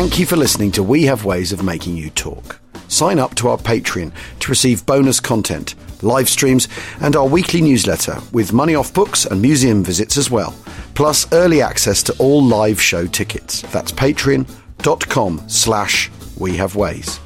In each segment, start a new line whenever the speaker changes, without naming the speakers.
Thank you for listening to We Have Ways of Making You Talk. Sign up to our Patreon to receive bonus content, live streams, and our weekly newsletter with money off books and museum visits as well, plus early access to all live show tickets. That's patreon.com slash we have ways.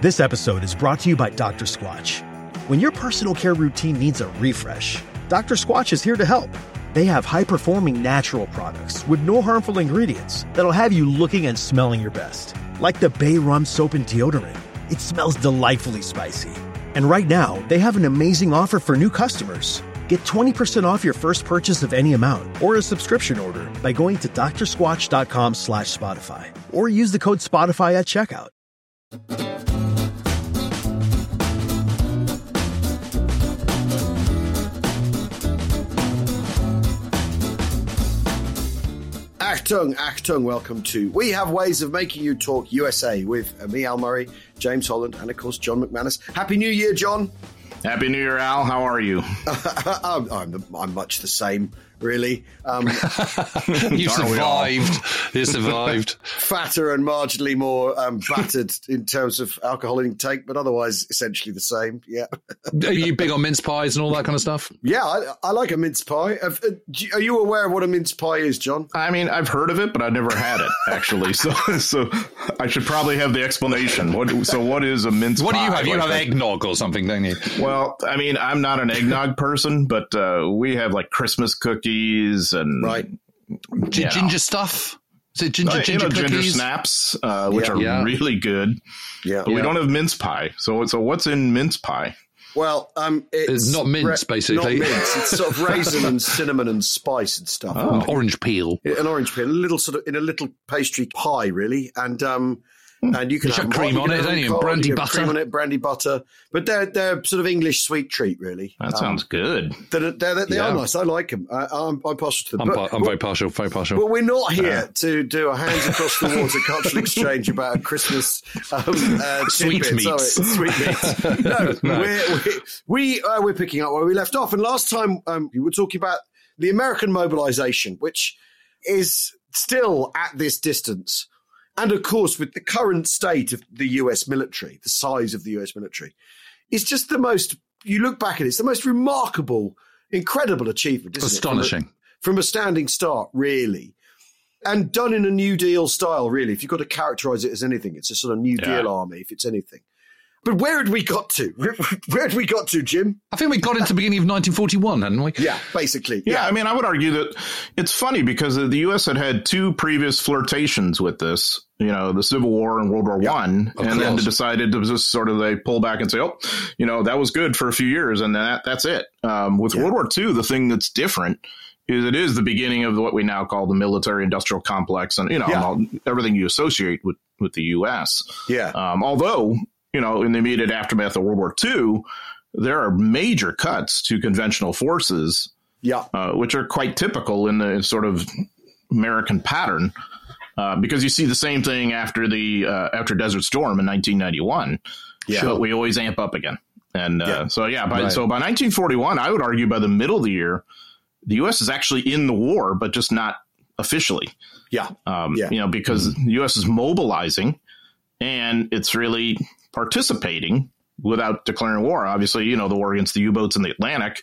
This episode is brought to you by Dr. Squatch. When your personal care routine needs a refresh, Dr. Squatch is here to help. They have high performing natural products with no harmful ingredients that'll have you looking and smelling your best. Like the Bay Rum Soap and Deodorant. It smells delightfully spicy. And right now, they have an amazing offer for new customers. Get 20% off your first purchase of any amount or a subscription order by going to drsquatch.com slash Spotify or use the code Spotify at checkout.
Achtung, Achtung, welcome to We Have Ways of Making You Talk USA with me, Al Murray, James Holland, and of course, John McManus. Happy New Year, John.
Happy New Year, Al. How are you?
I'm, I'm, I'm much the same really. Um,
you survived. You survived.
Fatter and marginally more um, battered in terms of alcohol intake, but otherwise essentially the same. Yeah.
are you big on mince pies and all that kind of stuff?
Yeah, I, I like a mince pie. Uh, are you aware of what a mince pie is, John?
I mean, I've heard of it, but I've never had it actually. so, so I should probably have the explanation. What? So, what is a mince? Pie?
What
do
you have? You have eggnog or something, don't you?
Well, I mean, I'm not an eggnog person, but uh, we have like Christmas cookies and
right
G- ginger stuff. Is it ginger,
uh,
ginger,
you know, ginger snaps, uh, which
Yeah.
are
Yeah.
really good.
Yeah.
But we don't have mince pie. So, so what's in mince pie?
Well, um, it's,
It's not mince, basically.
Not mince. It's sort of raisin and cinnamon and spice and stuff.
Oh.
Orange peel.
an orange peel, a little sort of in a little pastry pie, really, and um, and you can
You
have
cream on it, don't you? Brandy
you can have
butter.
cream on it, brandy butter. But they're they're sort of English sweet treat, really.
That
Um,
sounds good.
They're, they're, they are
Yeah.
nice. I like them. I, I'm, I'm partial to them.
I'm,
but,
I'm very partial. Very partial.
but we're not here to do a hands across the water cultural exchange about a Christmas um, uh,
Sweet
tidbit.
meats.
Sorry, sweet meats. No,
No.
We're, we we uh, we're picking up where we left off. And last time um, we were talking about the American mobilization, which is still at this distance. And of course, with the current state of the US military, the size of the US military, it's just the most, you look back at it, it's the most remarkable, incredible achievement. Isn't It? From a-
Astonishing.
from a standing start, really. And done in a New Deal style, really. If you've got to characterize it as anything, it's a sort of New
Yeah.
Deal army, if it's anything. But where had we got to? Where, where had we got to, Jim?
I think we got into the beginning of 1941, hadn't we?
Yeah, basically.
Yeah, I mean, I would argue that it's funny because the U.S. had had two previous flirtations with this. You know, the Civil War and World War One,
of
and then
course.
decided to just sort of they pull back and say, "Oh, you know, that was good for a few years, and that that's it." Um, with
Yeah.
World War Two, the thing that's different is it is the beginning of what we now call the military-industrial complex, and you know,
Yeah.
all- everything you associate with with the U.S.
Yeah.
Um, although, you know, in the immediate aftermath of World War II, there are major cuts to conventional forces,
Yeah.
uh, which are quite typical in the sort of American pattern. Uh, because you see the same thing after the uh, after Desert Storm in 1991.
Yeah.
So we always amp up again, and uh,
Yeah.
so yeah. By,
Right.
So by 1941, I would argue by the middle of the year, the U.S. is actually in the war, but just not officially
Yeah.
um,
Yeah.
you know, because the U.S. is mobilizing and it's really participating without declaring war. Obviously, you know, the war against the U-boats in the Atlantic.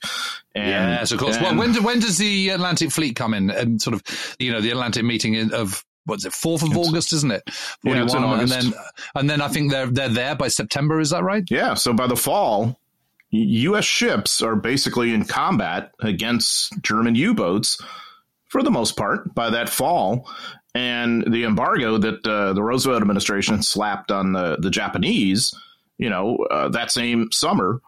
And,
yes, of course. Well, when, do, when does the Atlantic Fleet come in? And sort of, you know, the Atlantic meeting of what's it, fourth of August, isn't it?
Yeah, it's in
and then and then I think they're they're there by September. Is that right?
yeah, so by the fall, U.S. ships are basically in combat against German U-boats for the most part by that fall. And the embargo that uh, the Roosevelt administration slapped on the, the Japanese, you know, uh, that same summer,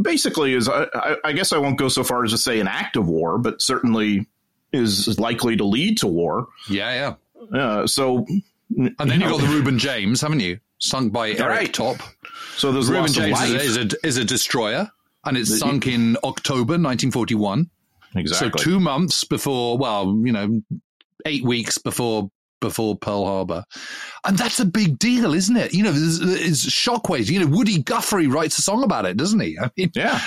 basically is, I, I- guess I won't go so far as to say an act of war, but certainly is likely to lead to war.
Yeah, yeah.
Uh, so,
And then you've got the Reuben James, haven't you? Sunk by Erich
Right.
Topp.
so there's
Reuben James is a is a destroyer, and it's
The-
sunk in October 1941.
exactly.
So two months before, well, you know, eight weeks before before Pearl Harbor, and that's a big deal, isn't it? You know, there's shockwaves. You know, Woody Guthrie writes a song about it, doesn't he? I mean,
yeah.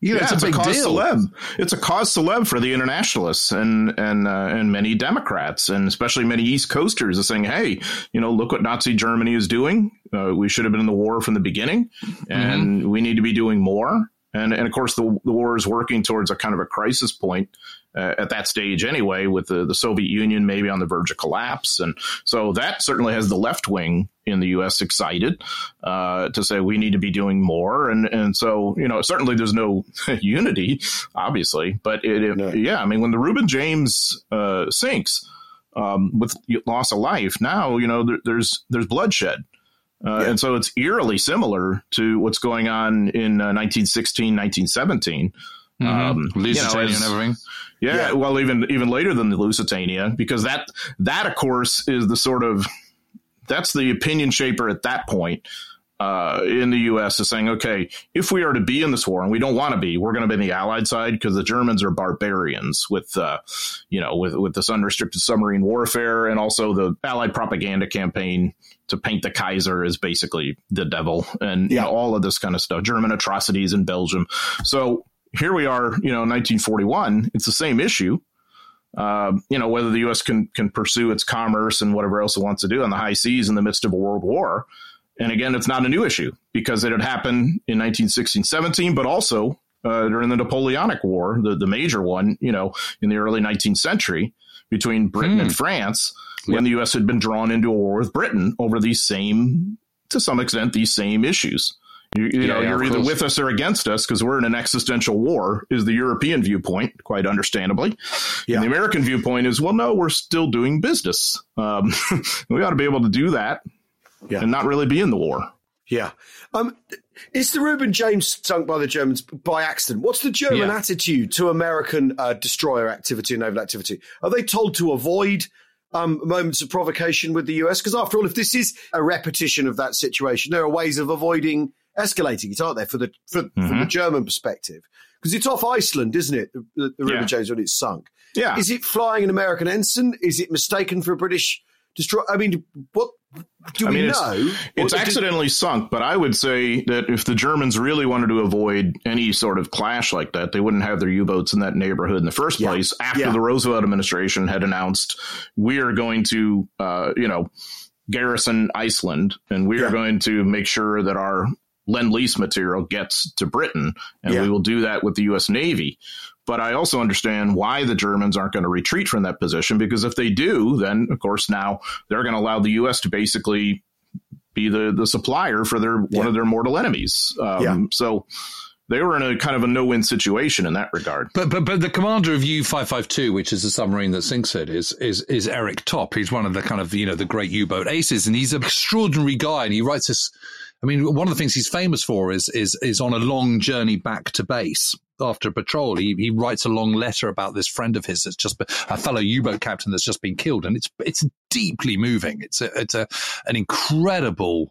You know,
yeah,
it's,
it's,
a
a,
big
cause
deal.
celeb. It's a cause celeb for the internationalists and and uh, and many Democrats and especially many East Coasters are saying, "Hey, you know, look what Nazi Germany is doing. Uh, we should have been in the war from the beginning, and we need to be doing more." And and of course, the the war is working towards a kind of a crisis point uh, at that stage anyway, with the, the Soviet Union maybe on the verge of collapse. And so that certainly has the left wing in the U.S. excited uh, to say we need to be doing more. And, and so, you know, certainly there's no unity, obviously. But it, it-
No.
yeah, I mean, when the Reuben James uh, sinks um, with loss of life, now, you know, there, there's, there's bloodshed. Uh,
Yeah.
And so it's eerily similar to what's going on in uh, 1916, 1917.
Mhm.
Um, you know,
Lusitania
as-
and everything.
Yeah,
Yeah.
well, even even later than the Lusitania, because that that of course is the sort of that's the opinion shaper at that point uh, in the U.S. is saying, okay, if we are to be in this war, and we don't want to be, we're going to be on the Allied side because the Germans are barbarians with, uh, you know, with with this unrestricted submarine warfare and also the Allied propaganda campaign to paint the Kaiser as basically the devil and you
Yeah.
know, all of this kind of stuff, German atrocities in Belgium. So here we are, you know, 1941. It's the same issue. Uh, you know, whether the U.S. can can pursue its commerce and whatever else it wants to do on the high seas in the midst of a world war. And again, it's not a new issue because it had happened in 1916, 17, but also uh, during the Napoleonic War, the, the major one, you know, in the early 19th century between Britain
Hmm.
and France, when the U.S. had been drawn into a war with Britain over these same, to some extent, these same issues. You, you
Yeah,
know,
yeah,
you're either
course.
with us or against us because we're in an existential war, is the European viewpoint, quite understandably.
Yeah.
And the American viewpoint is, well, no, we're still doing business. Um, we ought to be able to do that
Yeah.
and not really be in the war.
Yeah. Um, is the Reuben James sunk by the Germans by accident? What's the German attitude to American uh, destroyer activity and naval activity? Are they told to avoid um, moments of provocation with the US? Because after all, if this is a repetition of that situation, there are ways of avoiding escalating it, aren't there, for the for, from the German perspective? Because it's off Iceland, isn't it? The, the, Reuben
Yeah.
James when it's sunk.
Yeah.
Is it flying an American ensign? Is it mistaken for a British destroyer? I mean, what do
I
we
mean, it's-
know?
It's
Or-
accidentally sunk, but I would say that if the Germans really wanted to avoid any sort of clash like that, they wouldn't have their U boats in that neighborhood in the first
Yeah.
place. After
Yeah.
the Roosevelt administration had announced, we are going to, uh, you know, garrison Iceland and we
Yeah.
are going to make sure that our lend lease material gets to Britain, and
Yeah.
we will do that with the U.S. Navy. But I also understand why the Germans aren't going to retreat from that position because if they do, then of course now they're going to allow the U.S. to basically be the the supplier for their
Yeah.
one of their mortal enemies. Um,
Yeah.
So they were in a kind of a no win situation in that regard.
But but but the commander of U five five two, which is the submarine that sinks it, is is is Erich Topp. He's one of the kind of you know the great U boat aces, and he's an extraordinary guy. And he writes this. I mean, one of the things he's famous for is is is on a long journey back to base after a patrol. He he writes a long letter about this friend of his that's just a fellow U boat captain that's just been killed, and it's it's deeply moving. It's a it's a an incredible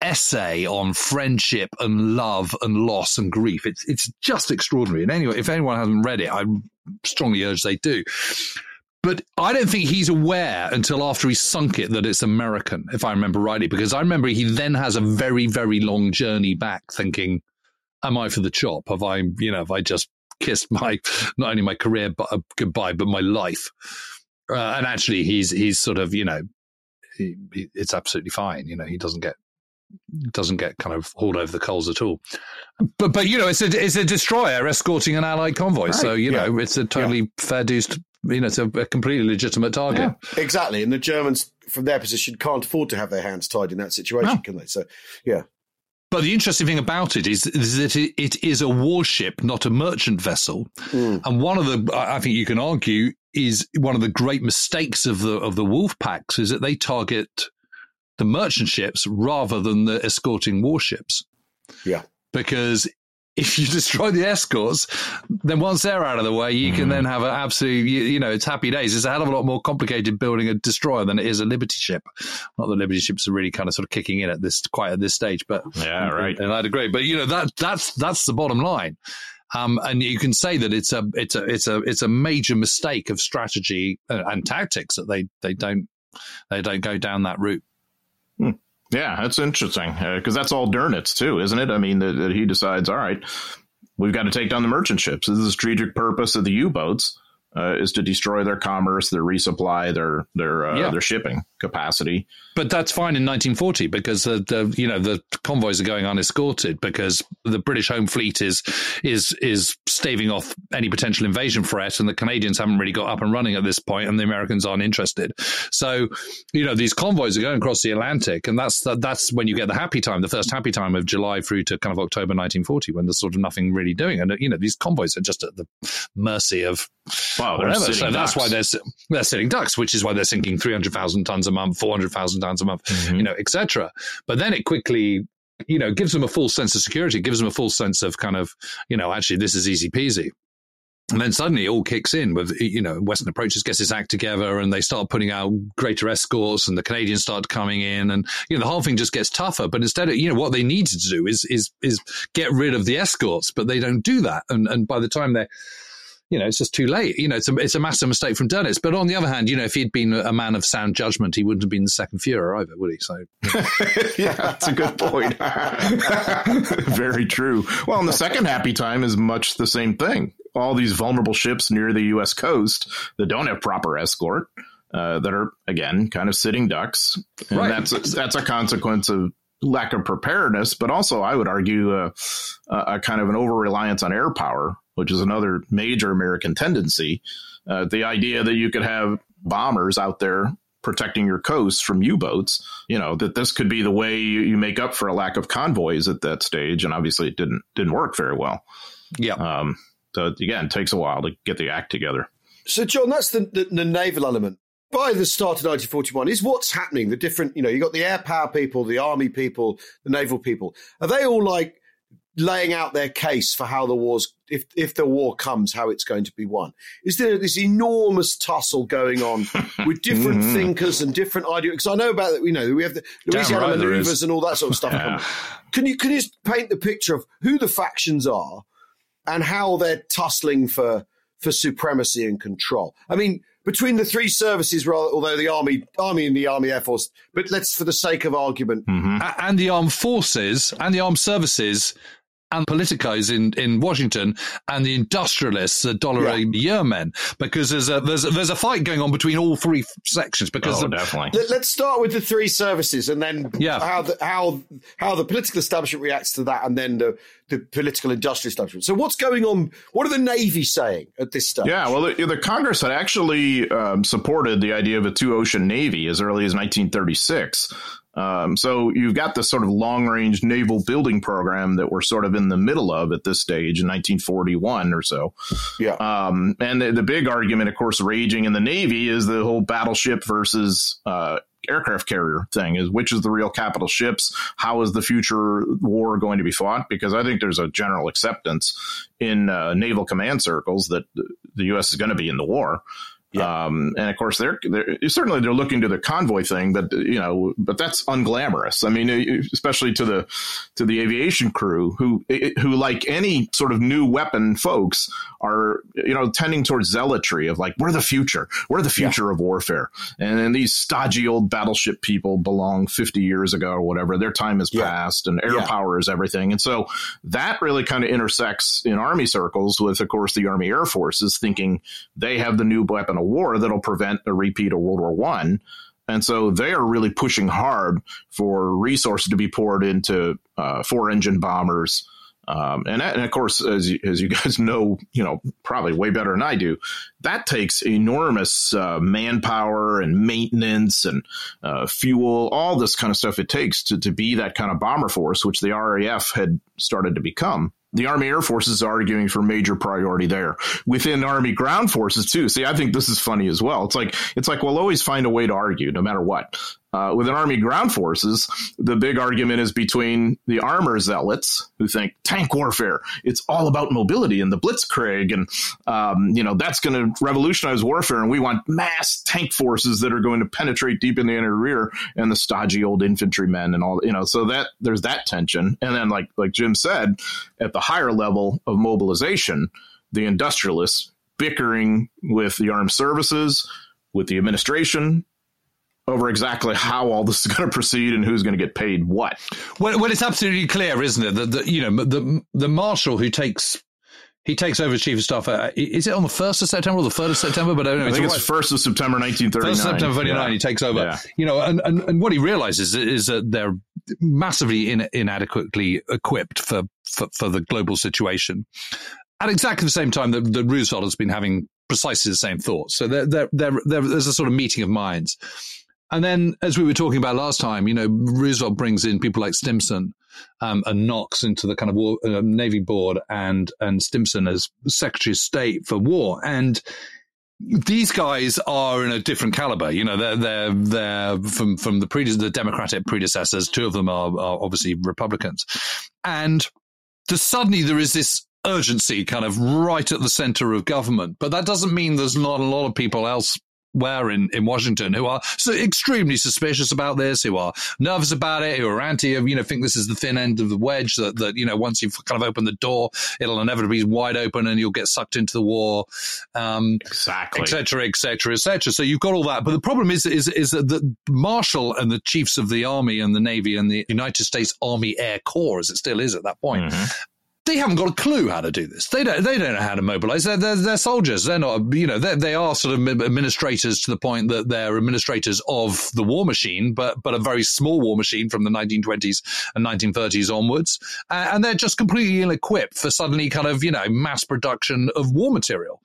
essay on friendship and love and loss and grief. It's it's just extraordinary. And anyway, if anyone hasn't read it, I strongly urge they do. But I don't think he's aware until after he's sunk it that it's American, if I remember rightly, because I remember he then has a very, very long journey back thinking, Am I for the chop? Have I, you know, have I just kissed my not only my career but uh, goodbye, but my life? Uh, and actually, he's he's sort of, you know, he, he, it's absolutely fine. You know, he doesn't get doesn't get kind of hauled over the coals at all. But but you know, it's a it's a destroyer escorting an allied convoy, so you
yeah.
know it's a totally fair dues. To, you know, it's a, a completely legitimate target.
Exactly. And the Germans, from their position, can't afford to have their hands tied in that situation,
No.
can they? So, yeah.
But the interesting thing about it is, is that it, it is a warship, not a merchant vessel. Hmm. And one of the, I I think you can argue, is one of the great mistakes of the of the wolf packs is that they target the merchant ships rather than the escorting warships.
Yeah.
Because if you destroy the escorts, then once they're out of the way, you can hmm. then have an absolute, you, you know, it's happy days. It's a hell of a lot more complicated building a destroyer than it is a Liberty ship. Not that Liberty ships are really kind of sort of kicking in at this, quite at this stage, but
Yeah, right.
and I'd agree. But you know that that's that's the bottom line. Um, and you can say that it's a it's a it's a it's a major mistake of strategy and, and tactics that they they don't they don't go down that route. Hmm.
Yeah, that's interesting because that's all Dönitz too, isn't it? I mean, that, that he decides, all right, we've got to take down the merchant ships. This is the strategic purpose of the U boats uh, is to destroy their commerce, their resupply, their their uh, yeah. their shipping capacity.
But that's fine in 1940 because the, the you know the convoys are going unescorted because the British Home Fleet is is is staving off any potential invasion threat, and the Canadians haven't really got up and running at this point, and the Americans aren't interested. So you know these convoys are going across the Atlantic, and that's the, that's when you get the happy time, the first happy time of July through to kind of October 1940, when there's sort of nothing really doing, and you know these convoys are just at the mercy of
Wow,
whatever. So ducks. that's why they're they're sitting ducks, which is why they're sinking three hundred thousand tons a month, four hundred thousand tons a month, mm-hmm. you know, etc. But then it quickly, you know, gives them a full sense of security, gives them a full sense of kind of, you know, actually this is easy peasy. And then suddenly it all kicks in with, you know, Western Approaches gets its act together and they start putting out greater escorts and the Canadians start coming in and, you know, the whole thing just gets tougher. But instead of, you know, what they needed to do is, is, is get rid of the escorts, but they don't do that. And, and by the time they're, you know, it's just too late. You know, it's a, it's a massive mistake from Dönitz. But on the other hand, you know, if he'd been a man of sound judgment, he wouldn't have been the second Fuhrer either, would he? So,
yeah, that's a good point. Very true. Well, and the second happy time is much the same thing. All these vulnerable ships near the U.S. coast that don't have proper escort. Uh, that are again kind of sitting ducks, and right. that's a, that's a consequence of lack of preparedness, but also I would argue uh, a, a kind of an over reliance on air power which is another major American tendency. Uh, the idea that you could have bombers out there protecting your coast from U-boats, you know, that this could be the way you, you, make up for a lack of convoys at that stage. And obviously it didn't, didn't work very well.
Yeah.
Um, so again, it takes a while to get the act together.
So John, that's the, the, the naval element. By the start of 1941 is what's happening. The different, you know, you got the air power people, the army people, the naval people. Are they all like laying out their case for how the war's if if the war comes, how it's going to be won. Is there this enormous tussle going on with different mm-hmm. thinkers and different ideas? Because I know about that, you know we have the Louisiana right, maneuvers and all that sort of stuff. yeah. Can you can you just paint the picture of who the factions are and how they're tussling for for supremacy and control? I mean. Between the three services, although the army, army and the army air force, but let's, for the sake of argument,
mm-hmm. and the armed forces and the armed services, and politicos in, in Washington and the industrialists, the dollar yeah. a year men, because there's a, there's a, there's a fight going on between all three sections. Because
oh, definitely.
Let, us start with the three services and then yeah. how the, how how the political establishment reacts to that, and then the the political industrial establishment. So what's going on? What are the Navy saying at this stage?
Yeah, well, the, the Congress had actually um, supported the idea of a two ocean navy as early as 1936. Um, so you've got this sort of long range naval building program that we're sort of in the middle of at this stage in 1941 or so.
Yeah.
Um, and the, the, big argument, of course, raging in the Navy is the whole battleship versus uh, aircraft carrier thing is which is the real capital ships how is the future war going to be fought because i think there's a general acceptance in uh, naval command circles that the us is going to be in the war yeah. Um, and of course, they're, they're, certainly they're looking to the convoy thing, but you know, but that's unglamorous. I mean, especially to the to the aviation crew who who like any sort of new weapon folks are you know tending towards zealotry of like we're the future, we're the future yeah. of warfare, and, and, these stodgy old battleship people belong 50 years ago or whatever. Their time has yeah. passed, and air yeah. power is everything, and so that really kind of intersects in army circles with, of course, the Army Air Forces thinking they have the new weapon war that'll prevent a repeat of World War One. And so they are really pushing hard for resources to be poured into uh, four engine bombers. Um, and, and, of course, as you, as you guys know, you know, probably way better than I do, that takes enormous uh, manpower and maintenance and uh, fuel, all this kind of stuff it takes to, to be that kind of bomber force, which the RAF had started to become the Army Air Force is arguing for major priority there within Army Ground Forces too. See, I think this is funny as well. It's like it's like we'll always find a way to argue, no matter what. Uh, with an Army ground forces, the big argument is between the armor zealots who think tank warfare, it's all about mobility and the blitzkrieg, and um, you know that's going to revolutionize warfare, and we want mass tank forces that are going to penetrate deep in the inner rear, and the stodgy old infantrymen and all, you know, so that there's that tension, and then like like Jim said, at the higher level of mobilization, the industrialists bickering with the armed services, with the administration, over exactly how all this is going to proceed and who's going to get paid what.
Well, well, it's absolutely clear, isn't it, that, that you know the the Marshall who takes he takes over as chief of staff. Uh, is it on the first of September or the third of September? But I don't know.
I think it's first of September, nineteen thirty nine.
First September thirty nine. Yeah. He takes over. Yeah. You know, and, and and what he realizes is that they're massively in, inadequately equipped for, for for the global situation. At exactly the same time that, that Roosevelt has been having precisely the same thoughts. So there, there, there, there's a sort of meeting of minds. And then, as we were talking about last time, you know, Roosevelt brings in people like Stimson um, and Knox into the kind of war, uh, Navy board, and and Stimson as Secretary of State for War, and these guys are in a different caliber. You know, they're they're they're from from the the Democratic predecessors. Two of them are, are obviously Republicans, and the, suddenly there is this urgency kind of right at the center of government. But that doesn't mean there's not a lot of people else where in, in Washington who are so extremely suspicious about this, who are nervous about it, who are anti, you know, think this is the thin end of the wedge that, that, you know, once you've kind of opened the door, it'll inevitably be wide open and you'll get sucked into the war. Um,
exactly.
Et cetera, et cetera, et cetera. So you've got all that. But the problem is, is, is that the Marshall and the chiefs of the army and the navy and the United States Army Air Corps, as it still is at that point, mm-hmm they haven't got a clue how to do this. They don't. They don't know how to mobilize. They're, they're, they're soldiers. They're not. You know, they they are sort of administrators to the point that they're administrators of the war machine, but but a very small war machine from the 1920s and 1930s onwards, uh, and they're just completely ill-equipped for suddenly kind of you know mass production of war material,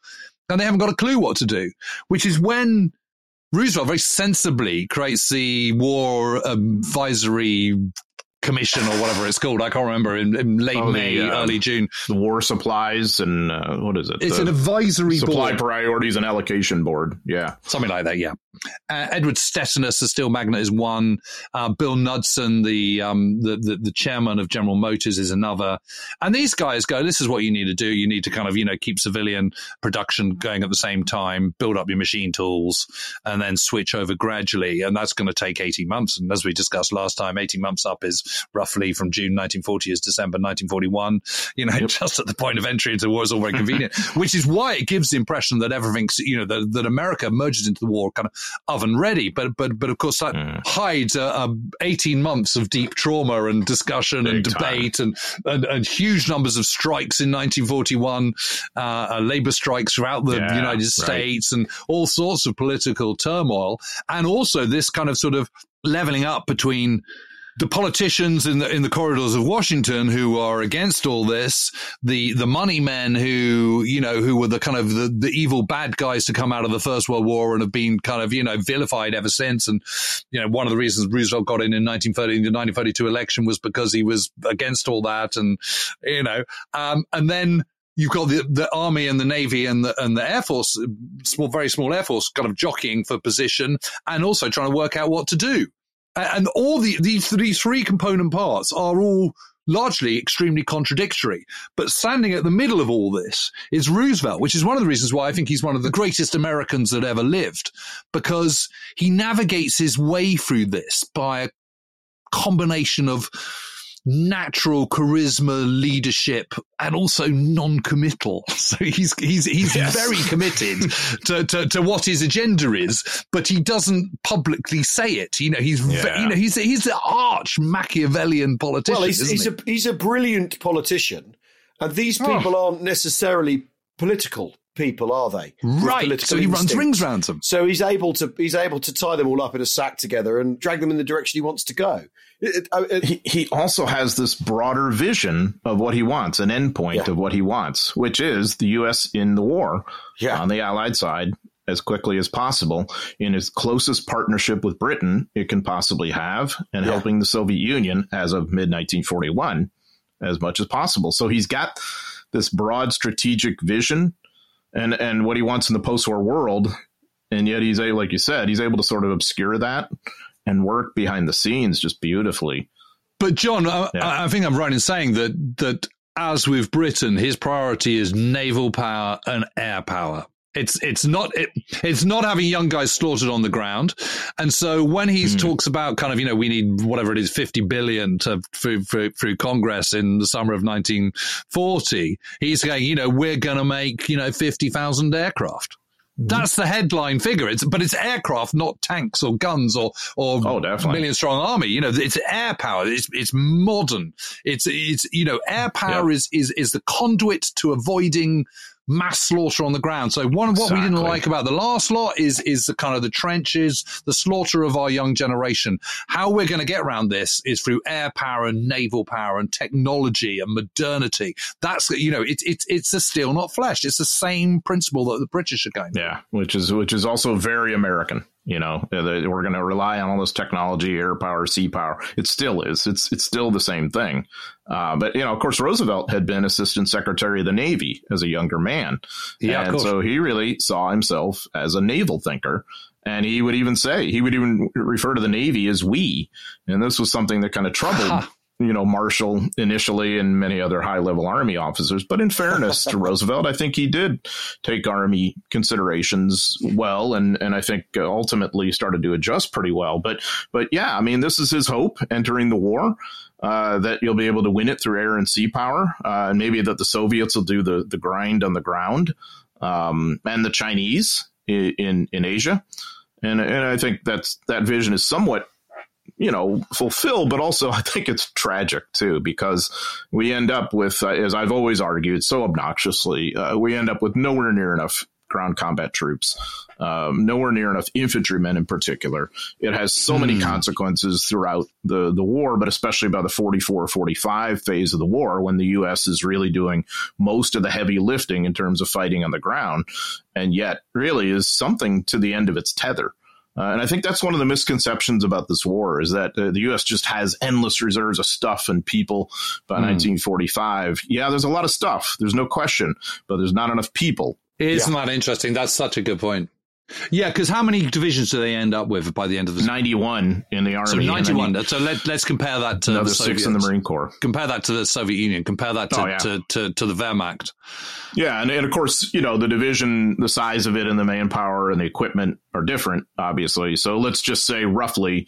and they haven't got a clue what to do. Which is when Roosevelt very sensibly creates the War Advisory commission or whatever it's called. I can't remember in, in late oh, May, the, uh, early June.
The war supplies and uh, what is it?
It's the an advisory
supply
board.
priorities and allocation board. Yeah,
something like that. Yeah. Uh, Edward Stettinius, the steel magnate, is one. Uh, Bill Knudsen, the, um, the, the the chairman of General Motors, is another. And these guys go, "This is what you need to do. You need to kind of you know keep civilian production going at the same time, build up your machine tools, and then switch over gradually. And that's going to take eighteen months. And as we discussed last time, eighteen months up is roughly from June 1940 as December 1941. You know, yep. just at the point of entry into war is all very convenient, which is why it gives the impression that everything's, you know, that, that America merges into the war kind of oven ready. But, but, but of course that mm. hides a, a 18 months of deep trauma and discussion Big and debate and, and, and, huge numbers of strikes in 1941, uh, uh, labor strikes throughout the yeah, United States right. and all sorts of political turmoil. And also this kind of sort of leveling up between the politicians in the in the corridors of Washington who are against all this, the the money men who you know who were the kind of the, the evil bad guys to come out of the First World War and have been kind of you know vilified ever since. And you know one of the reasons Roosevelt got in in 1930 the 1932 election was because he was against all that, and you know, um, and then you've got the, the army and the navy and the and the air force, small, very small air force, kind of jockeying for position and also trying to work out what to do. And all the, these, these three component parts are all largely extremely contradictory. But standing at the middle of all this is Roosevelt, which is one of the reasons why I think he's one of the greatest Americans that ever lived, because he navigates his way through this by a combination of natural charisma, leadership, and also non-committal. So he's he's he's yes. very committed to, to, to what his agenda is, but he doesn't publicly say it. You know, he's yeah. you know he's he's an arch Machiavellian politician.
Well, he's he's
he?
a he's a brilliant politician, and these oh. people oh. aren't necessarily political people, are they?
Right. So he runs rings around them.
So he's able to he's able to tie them all up in a sack together and drag them in the direction he wants to go.
It, it, he, he also has this broader vision of what he wants, an endpoint yeah. of what he wants, which is the U.S. in the war yeah. on the Allied side as quickly as possible in his closest partnership with Britain it can possibly have and yeah. helping the Soviet Union as of mid 1941 as much as possible. So he's got this broad strategic vision and and what he wants in the post-war world and yet he's a like you said he's able to sort of obscure that and work behind the scenes just beautifully
but john I, yeah. I think i'm right in saying that that as with britain his priority is naval power and air power it's it's not it, it's not having young guys slaughtered on the ground, and so when he mm. talks about kind of you know we need whatever it is fifty billion to through, through, through Congress in the summer of nineteen forty, he's saying you know we're going to make you know fifty thousand aircraft. Mm-hmm. That's the headline figure. It's but it's aircraft, not tanks or guns or or
Oh,
million strong army. You know, it's air power. It's it's modern. It's it's you know, air power
Yeah.
is is is the conduit to avoiding mass slaughter on the ground. So one of what we didn't like about the last lot is is the kind of the trenches, the slaughter of our young generation. How we're going to get around this is through air power and naval power and technology and modernity. That's you know, it's it's it's a steel not flesh. It's the same principle that the British are going.
Yeah, which is which is also very American. You know, we're going to rely on all this technology, air power, sea power. It still is. It's it's still the same thing. Uh, but you know, of course, Roosevelt had been Assistant Secretary of the Navy as a younger man,
Yeah,
and so he really saw himself as a naval thinker. And he would even say he would even refer to the Navy as "we," and this was something that kind of troubled. You know, Marshall initially and many other high level Army officers. But in fairness to Roosevelt, I think he did take Army considerations well, and and I think ultimately started to adjust pretty well. But but yeah, I mean, this is his hope entering the war. Uh, that you'll be able to win it through air and sea power, uh, and maybe that the Soviets will do the the grind on the ground, um, and the Chinese in in, in Asia, and and I think that's that vision is somewhat you know, fulfill, but also I think it's tragic too because we end up with, uh, as I've always argued, so obnoxiously, uh, we end up with nowhere near enough ground combat troops, um, nowhere near enough infantrymen in particular. It has so many consequences throughout the, the war, but especially by the 44 45 phase of the war when the U.S. is really doing most of the heavy lifting in terms of fighting on the ground, and yet really is something to the end of its tether. Uh, and I think that's one of the misconceptions about this war is that uh, the U.S. just has endless reserves of stuff and people by 1945. Yeah, there's a lot of stuff. There's no question, but there's not enough people.
Isn't that interesting? That's such a good point. Yeah, because how many divisions do they end up with by the end of the
91 in the Army.
So
and then
91. So let, let's compare that to
Another
the
six
Soviets.
in the Marine Corps.
Compare that to the Soviet Union. Compare that to,
Oh, yeah.
to, to, to the Wehrmacht.
Yeah, and, and of course, you know, the division, the size of it and the manpower and the equipment are different, obviously. So let's just say roughly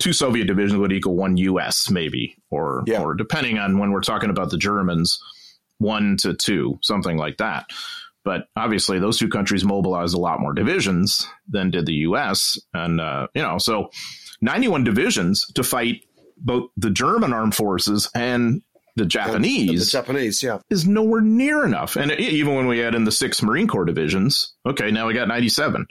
two Soviet divisions would equal one US, maybe, or
Yeah.
or depending on when we're talking about the Germans, one to two, something like that. But obviously, those two countries mobilized a lot more divisions than did the U.S. And uh, you know, so ninety-one divisions to fight both the German armed forces and the Japanese.
The
Japanese
Japanese, yeah.
is nowhere near enough. And e- even when we add in the six Marine Corps divisions, okay, now we got 97.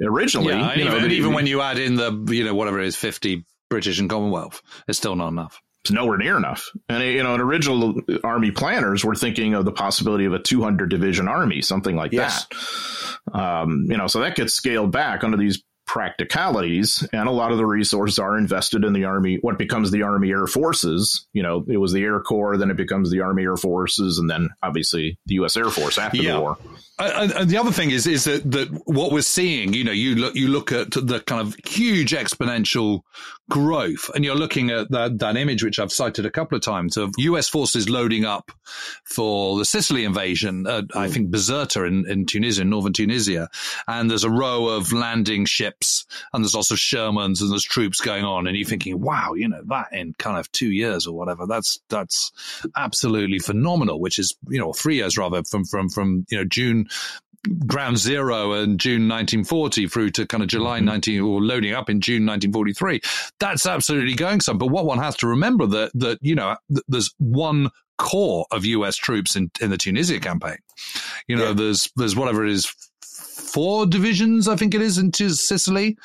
Originally,
Yeah, and
you know,
even,
the-
even when you add in the, you know, whatever it is, 50 British and Commonwealth, it's still not enough.
It's nowhere near enough. And, you know, and original army planners were thinking of the possibility of a 200 division army, something like
Yes.
that. Um, you know, so that gets scaled back under these practicalities and a lot of the resources are invested in the army what becomes the army air forces you know it was the air corps then it becomes the army air forces and then obviously the u.s air force after
Yeah.
the war
And, and the other thing is, is that, that what we're seeing, you know, you look, you look at the kind of huge exponential growth and you're looking at that, that image, which I've cited a couple of times of US forces loading up for the Sicily invasion. Uh, I think Bizerta in, in Tunisia, in northern Tunisia. And there's a row of landing ships and there's also Shermans and there's troops going on. And you're thinking, wow, you know, that in kind of two years or whatever, that's, that's absolutely phenomenal, which is, you know, three years rather from, from, from, you know, June ground zero in June 1940 through to kind of July mm-hmm. 19 or loading up in June 1943. That's absolutely going some. But what one has to remember that, that, you know, th- there's one corps of US troops in, in the Tunisia campaign. You know,
Yeah.
there's, there's whatever it is, four divisions, I think it is into Sicily.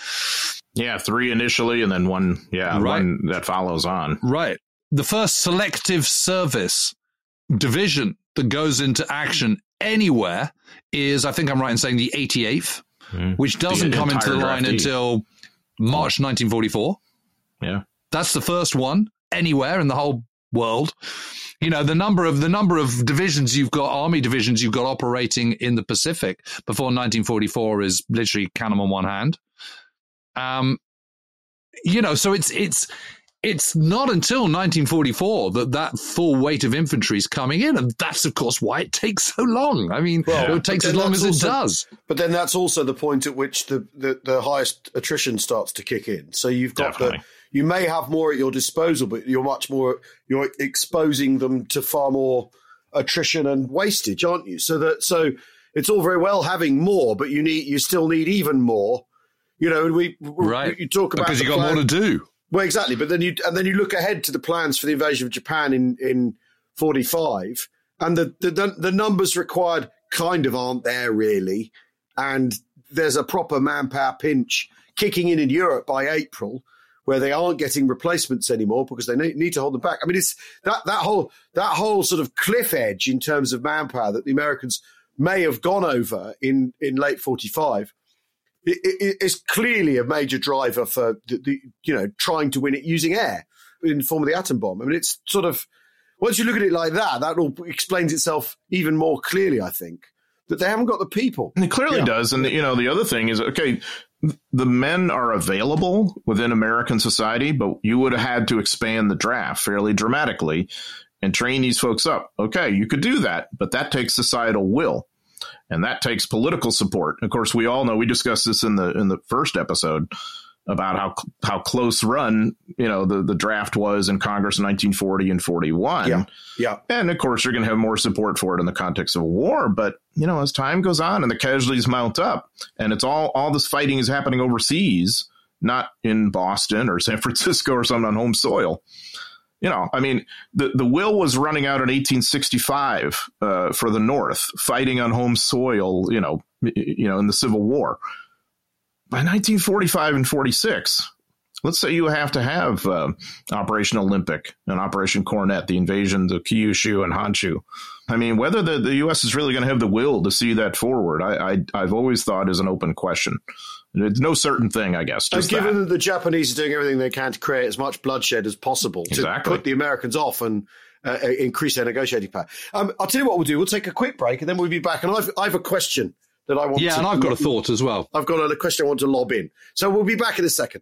Yeah, three initially, and then one. Yeah,
Right.
one that follows on.
Right. The first selective service division that goes into action anywhere is, I think I'm right in saying, the 88th,
Mhm.
which doesn't
The
come into the line until March 1944.
Yeah,
That's the first one anywhere in the whole world. You know, the number of the number of divisions you've got, army divisions you've got operating in the Pacific before 1944 is literally count them on one hand. Um, you know, so it's it's it's not until 1944 that that full weight of infantry is coming in, and that's of course why it takes so long. I mean,
Well,
it takes as long as
that's
it does.
But then that's also the point at which the, the, the highest attrition starts to kick in. So you've got
Definitely.
the you may have more at your disposal, but you're much more you're exposing them to far more attrition and wastage, aren't you? So that so it's all very well having more, but you need you still need even more. You know, and we
right.
You talk about
because you got plan. more to do.
Well, exactly. But then you and then you look ahead to the plans for the invasion of Japan in in forty five, and the, the the numbers required kind of aren't there really, and there's a proper manpower pinch kicking in in Europe by April where they aren't getting replacements anymore because they need to hold them back. I mean, it's that that whole that whole sort of cliff edge in terms of manpower that the Americans may have gone over in in late forty five. It, it, it's clearly a major driver for the, the, you know trying to win it using air in the form of the atom bomb. I mean, it's sort of once you look at it like that, that all explains itself even more clearly. I think that they haven't got the people.
And it clearly yeah. does. And you know, the other thing is okay, the men are available within American society, but you would have had to expand the draft fairly dramatically and train these folks up. Okay, you could do that, but that takes societal will. And that takes political support. Of course, we all know we discussed this in the in the first episode about how how close run you know the, the draft was in Congress in 1940 and 41.
Yeah, yeah.
And of course, you're going to have more support for it in the context of a war. But you know, as time goes on and the casualties mount up, and it's all all this fighting is happening overseas, not in Boston or San Francisco or something on home soil. You know, I mean, the, the will was running out in 1865 uh, for the North, fighting on home soil. You know, you know, in the Civil War by 1945 and 46, let's say you have to have uh, Operation Olympic and Operation Coronet, the invasions of Kyushu and Honshu. I mean, whether the, the U.S. is really going to have the will to see that forward, I, I, have always thought is an open question. It's no certain thing, I guess.
Just given that. that. the Japanese are doing everything they can to create as much bloodshed as possible exactly. to put the Americans off and uh, uh, increase their negotiating power. Um, I'll tell you what we'll do. We'll take a quick break and then we'll be back. And I've, I have a question that I want.
Yeah,
to,
and I've got a thought as well.
I've got a question I want to lob in. So we'll be back in a second.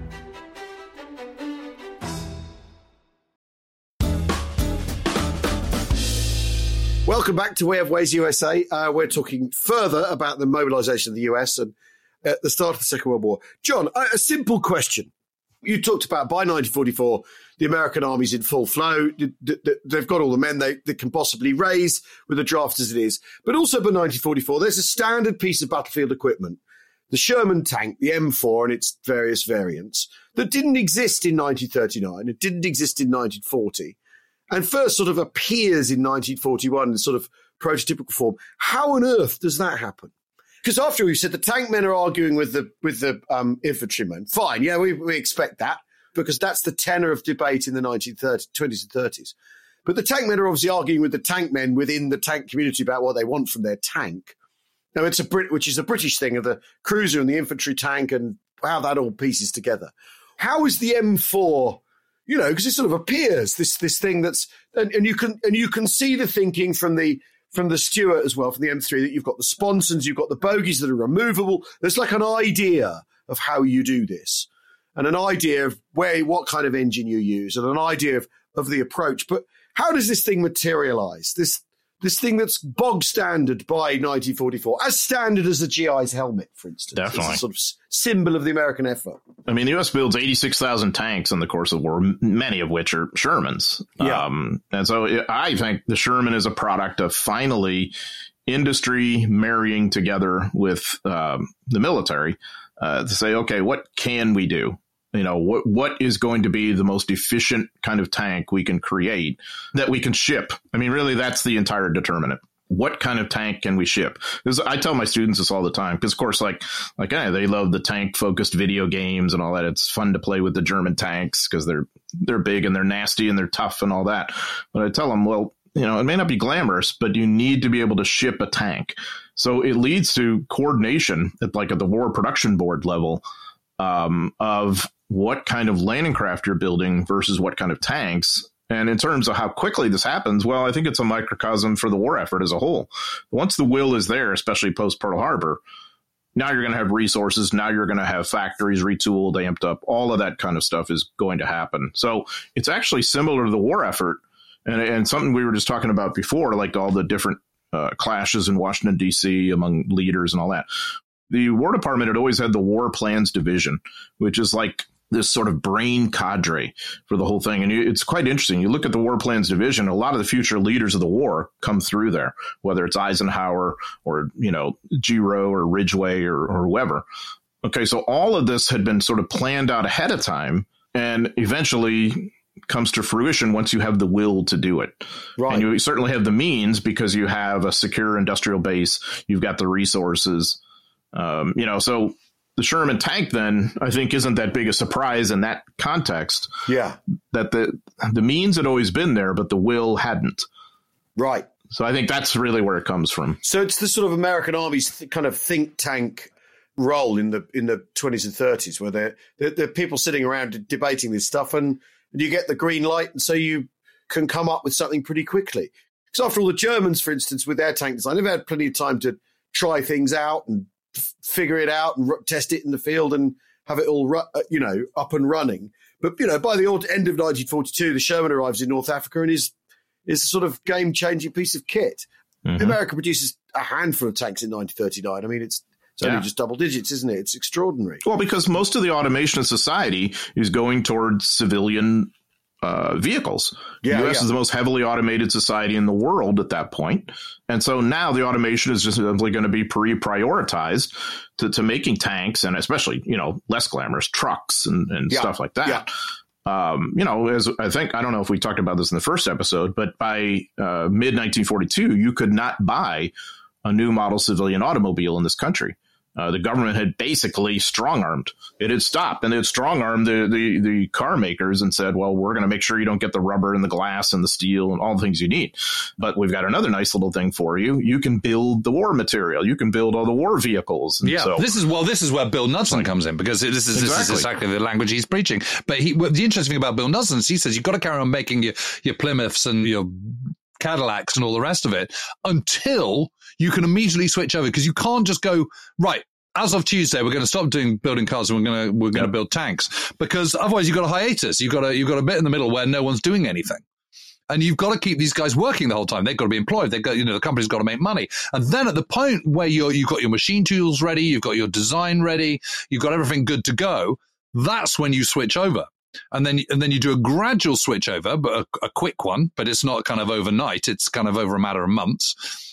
Welcome back to We Have Ways USA. Uh, we're talking further about the mobilization of the US and at the start of the Second World War. John, a simple question. You talked about by 1944, the American army's in full flow. They've got all the men they, they can possibly raise with the draft as it is. But also by 1944, there's a standard piece of battlefield equipment, the Sherman tank, the M4 and its various variants, that didn't exist in 1939. It didn't exist in 1940 and first sort of appears in 1941 in sort of prototypical form. How on earth does that happen? Because after we said the tank men are arguing with the with the um, infantrymen, fine, yeah, we, we expect that because that's the tenor of debate in the 1930s, 20s and 30s. But the tank men are obviously arguing with the tank men within the tank community about what they want from their tank. Now it's a Brit, which is a British thing of the cruiser and the infantry tank and how that all pieces together. How is the M4? You know, because it sort of appears this this thing that's and, and you can and you can see the thinking from the from the Stuart as well, from the M3, that you've got the sponsons, you've got the bogies that are removable. There's like an idea of how you do this and an idea of where, what kind of engine you use and an idea of, of the approach. But how does this thing materialize? This, this thing that's bog standard by 1944, as standard as the GI's helmet, for instance.
Definitely.
Sort of symbol of the American effort.
I mean, the U.S. builds 86,000 tanks in the course of the war, many of which are Shermans.
Yeah.
Um, and so I think the Sherman is a product of finally industry marrying together with um, the military uh, to say, okay, what can we do? You know, what what is going to be the most efficient kind of tank we can create that we can ship? I mean, really, that's the entire determinant what kind of tank can we ship? Because I tell my students this all the time. Because of course, like like hey, they love the tank focused video games and all that. It's fun to play with the German tanks because they're they're big and they're nasty and they're tough and all that. But I tell them, well, you know, it may not be glamorous, but you need to be able to ship a tank. So it leads to coordination at like at the war production board level um, of what kind of landing craft you're building versus what kind of tanks and in terms of how quickly this happens, well, I think it's a microcosm for the war effort as a whole. Once the will is there, especially post Pearl Harbor, now you're going to have resources. Now you're going to have factories retooled, amped up. All of that kind of stuff is going to happen. So it's actually similar to the war effort and, and something we were just talking about before, like all the different uh, clashes in Washington, D.C. among leaders and all that. The War Department had always had the War Plans Division, which is like this sort of brain cadre for the whole thing. And it's quite interesting. You look at the War Plans Division, a lot of the future leaders of the war come through there, whether it's Eisenhower or, you know, Gerow or Ridgway or, or whoever. Okay, so all of this had been sort of planned out ahead of time and eventually comes to fruition once you have the will to do it.
Right.
And you certainly have the means because you have a secure industrial base, you've got the resources. Um, you know, so the Sherman tank then I think isn't that big a surprise in that context.
Yeah.
That the the means had always been there, but the will hadn't.
Right.
So I think that's really where it comes from.
So it's the sort of American Army's th- kind of think tank role in the in the twenties and thirties, where they're, they're, they're people sitting around debating this stuff, and, and you get the green light, and so you can come up with something pretty quickly. Because after all, the Germans, for instance, with their tank design, they've had plenty of time to try things out and f- figure it out and r- test it in the field and have it all, ru- uh, you know, up and running. But you know, by the end of 1942, the Sherman arrives in North Africa and is is a sort of game changing piece of kit.
Mhm.
America produces a handful of tanks in 1939. I mean, it's it's only
Yeah.
just double digits, isn't it? It's extraordinary.
Well, because most of the automation of society is going towards civilian uh, vehicles.
Yeah,
the U.S.
yeah.
is the most heavily automated society in the world at that point, and so now the automation is just simply going to be pre-prioritized to, to making tanks and especially you know less glamorous trucks and, and
Yeah,
stuff like that. Um, you know, as I think I don't know if we talked about this in the first episode, but by uh, mid 1942, you could not buy a new model civilian automobile in this country. Uh, the government had basically strong armed. It had stopped and it had strong armed the, the, the car makers and said, well, we're going to make sure you don't get the rubber and the glass and the steel and all the things you need. But we've got another nice little thing for you. You can build the war material. You can build all the war vehicles. And
Yeah,
so,
this is well. This is where Bill Knudsen comes in because this is this is
Exactly.
exactly the language he's preaching. But he, well, the interesting thing about Bill Knudsen is he says you've got to carry on making your your Plymouths and your Cadillacs and all the rest of it until you can immediately switch over because you can't just go right. As of Tuesday, we're going to stop doing building cars and we're going to we're going to build tanks because otherwise you've got a hiatus. You've got a you've got a bit in the middle where no one's doing anything. And you've got to keep these guys working the whole time. They've got to be employed. They've got, you know, the company's got to make money. And then at the point where you're, you've got your machine tools ready, you've got your design ready, you've got everything good to go, that's when you switch over. And then, and then you do a gradual switch over, but a, a quick one, but it's not kind of overnight. It's kind of over a matter of months.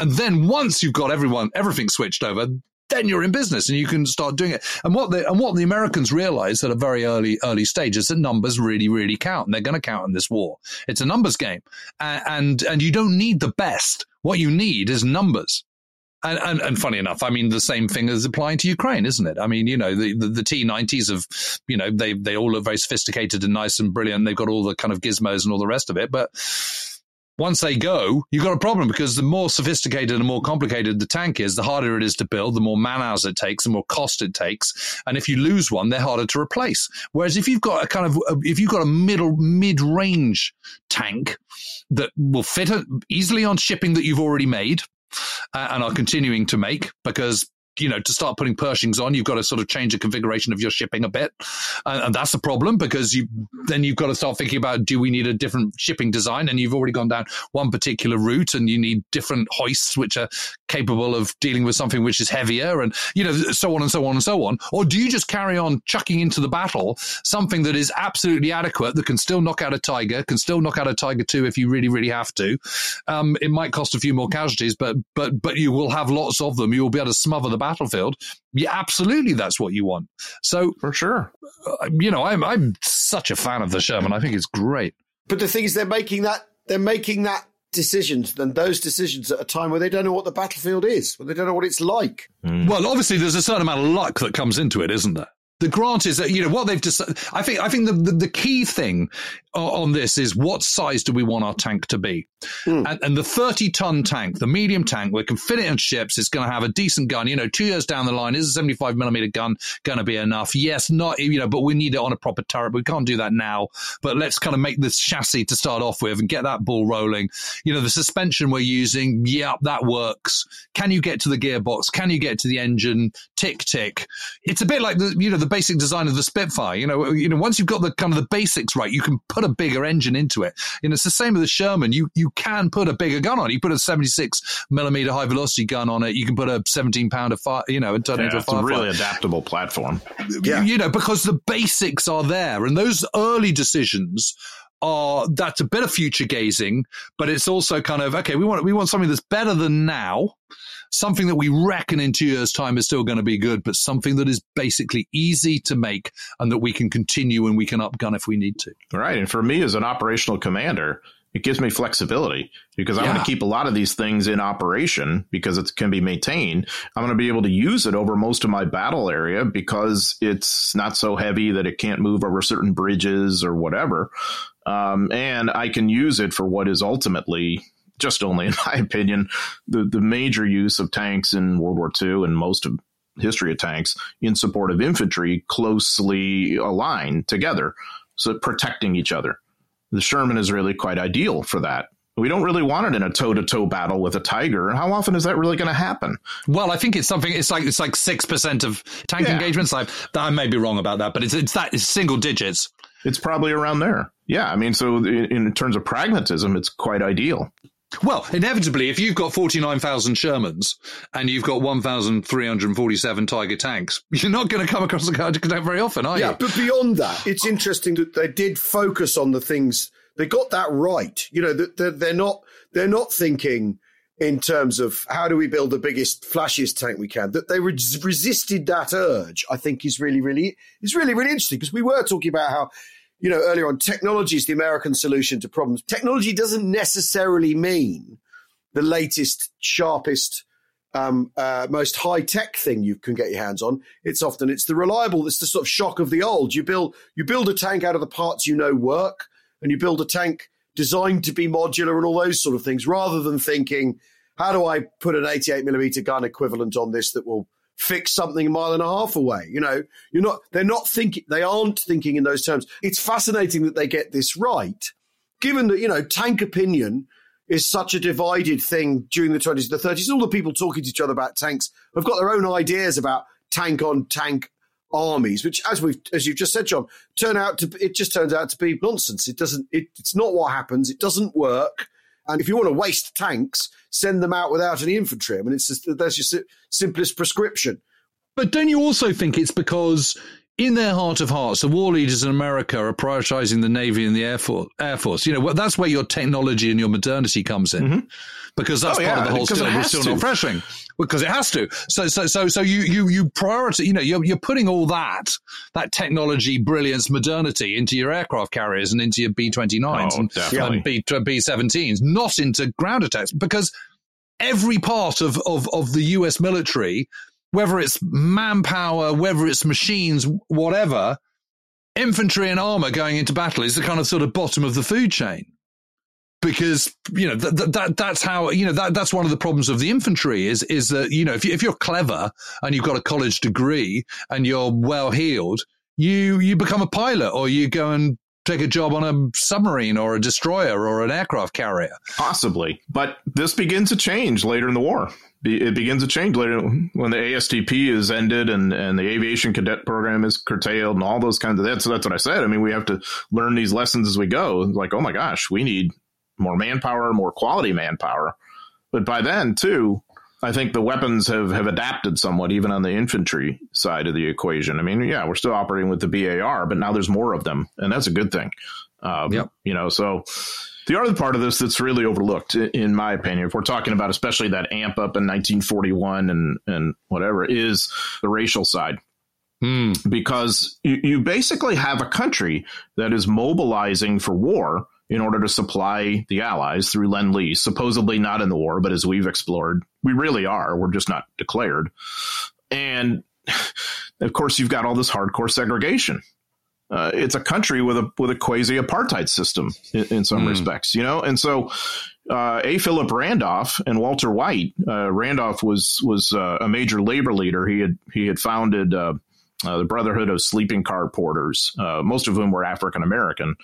And then once you've got everyone, everything switched over, then you're in business and you can start doing it. And what the and what the Americans realize at a very early early stage is that numbers really really count, and they're going to count in this war. It's a numbers game, A- and and you don't need the best. What you need is numbers. And, and, and funny enough, I mean, the same thing is applying to Ukraine, isn't it? I mean, you know, the, the, the T90s have, you know, they, they all look very sophisticated and nice and brilliant. They've got all the kind of gizmos and all the rest of it. But once they go, you've got a problem because the more sophisticated and more complicated the tank is, the harder it is to build, the more man hours it takes, the more cost it takes. And if you lose one, they're harder to replace. Whereas if you've got a kind of, if you've got a middle, mid range tank that will fit easily on shipping that you've already made, uh, and are continuing to make because you know, to start putting Pershings on, you've got to sort of change the configuration of your shipping a bit. And, and, that's a problem because you then you've got to start thinking about do we need a different shipping design? And you've already gone down one particular route and you need different hoists which are capable of dealing with something which is heavier and, you know, so on and so on and so on. Or do you just carry on chucking into the battle something that is absolutely adequate that can still knock out a Tiger, can still knock out a Tiger 2 if you really, really have to? Um, it might cost a few more casualties, but, but, but you will have lots of them. You will be able to smother the battlefield, yeah, absolutely, that's what you want. So
for sure,
uh, you know, I'm I'm such a fan of the Sherman. I think it's great.
But the thing is, they're making that they're making that decisions and those decisions at a time where they don't know what the battlefield is, where they don't know what it's like.
Mm. Well, obviously, there's a certain amount of luck that comes into it, isn't there? The grant is that you know what they've decided. I think I think the, the, the key thing on this is what size do we want our tank to be, mm. and, and, the thirty ton tank, the medium tank, we can fit it in ships. It's going to have a decent gun. You know, two years down the line, is a seventy five millimeter gun going to be enough? Yes, not you know, but we need it on a proper turret. We can't do that now. But let's kind of make this chassis to start off with and get that ball rolling. You know, the suspension we're using, yeah, that works. Can you get to the gearbox? Can you get to the engine? Tick tick. It's a bit like the you know the basic design of the Spitfire. You know, you know, once you've got the kind of the basics right, you can put a bigger engine into it. And it's the same with the Sherman. You you can put a bigger gun on it. You put a 76 millimeter high velocity gun on it. You can put a 17 pounder fire, you know, and turn
yeah,
it into a
it's a really adaptable platform.
Yeah. You know, because the basics are there and those early decisions are that's a bit of future gazing, but it's also kind of okay. We want we want something that's better than now, something that we reckon in two years' time is still going to be good, but something that is basically easy to make and that we can continue and we can upgun if we need to.
Right, and for me as an operational commander, it gives me flexibility because I yeah. want to keep a lot of these things in operation because it can be maintained. I'm going to be able to use it over most of my battle area because it's not so heavy that it can't move over certain bridges or whatever. Um, and I can use it for what is ultimately, just only in my opinion, the, the major use of tanks in World War II and most of history of tanks in support of infantry closely aligned together, so protecting each other. The Sherman is really quite ideal for that. We don't really want it in a toe to toe battle with a tiger. How often is that really going to happen?
Well, I think it's something. It's like it's like six percent of tank yeah. engagements. I, I may be wrong about that, but it's it's that it's single digits.
It's probably around there. Yeah, I mean, so in, in terms of pragmatism, it's quite ideal.
Well, inevitably, if you've got 49,000 Shermans and you've got 1,347 Tiger tanks, you're not going to come across a Tiger tank very often, are
yeah,
you?
Yeah, but beyond that, it's interesting that they did focus on the things they got that right. You know, they're, they're not they're not thinking in terms of how do we build the biggest, flashiest tank we can. That they resisted that urge, I think, is really, really is really, really interesting because we were talking about how you know, earlier on, technology is the American solution to problems. Technology doesn't necessarily mean the latest, sharpest, um, uh, most high tech thing you can get your hands on. It's often it's the reliable. It's the sort of shock of the old. You build you build a tank out of the parts you know work, and you build a tank designed to be modular and all those sort of things, rather than thinking, how do I put an 88 millimeter gun equivalent on this that will fix something a mile and a half away. You know, you're not, they're not thinking, they aren't thinking in those terms. It's fascinating that they get this right, given that, you know, tank opinion is such a divided thing during the 20s and the 30s. All the people talking to each other about tanks have got their own ideas about tank on tank armies, which, as we've, as you've just said, John, turn out to, it just turns out to be nonsense. It doesn't, it, it's not what happens. It doesn't work. And if you want to waste tanks, send them out without any infantry. I mean, it's just, that's your simplest prescription.
But don't you also think it's because in their heart of hearts, the war leaders in America are prioritizing the Navy and the Air Force. Air Force. You know, that's where your technology and your modernity comes in, mm-hmm. because that's oh, part yeah, of the whole still, we're still not freshing because it has to. So, so, so, so you, you, you prioritize. You know, you're, you're putting all that, that technology, brilliance, modernity into your aircraft carriers and into your B 29s
oh,
and, and B uh, 17s, not into ground attacks because every part of, of, of the US military, whether it's manpower, whether it's machines, whatever, infantry and armor going into battle is the kind of sort of bottom of the food chain. Because you know that, that that's how you know that that's one of the problems of the infantry is is that you know if you, if you're clever and you've got a college degree and you're well heeled you you become a pilot or you go and take a job on a submarine or a destroyer or an aircraft carrier.
Possibly. But this begins to change later in the war. It begins to change later when the ASTP is ended and, and the aviation cadet program is curtailed and all those kinds of that's that's what I said. I mean, we have to learn these lessons as we go. Like, oh my gosh, we need more manpower, more quality manpower. But by then, too, I think the weapons have, have adapted somewhat, even on the infantry side of the equation. I mean, yeah, we're still operating with the BAR, but now there's more of them, and that's a good thing. Um, yep. You know, so the other part of this that's really overlooked, in my opinion, if we're talking about especially that amp up in 1941 and and whatever, is the racial side. Hmm. Because you, you basically have a country that is mobilizing for war in order to supply the Allies through Lend Lease, supposedly not in the war, but as we've explored, we really are. We're just not declared. And of course, you've got all this hardcore segregation. Uh, it's a country with a with a quasi apartheid system in, in some mm. respects, you know. And so, uh, A. Philip Randolph and Walter White. Uh, Randolph was was uh, a major labor leader. He had he had founded uh, the Brotherhood of Sleeping Car Porters, uh, most of whom were African American.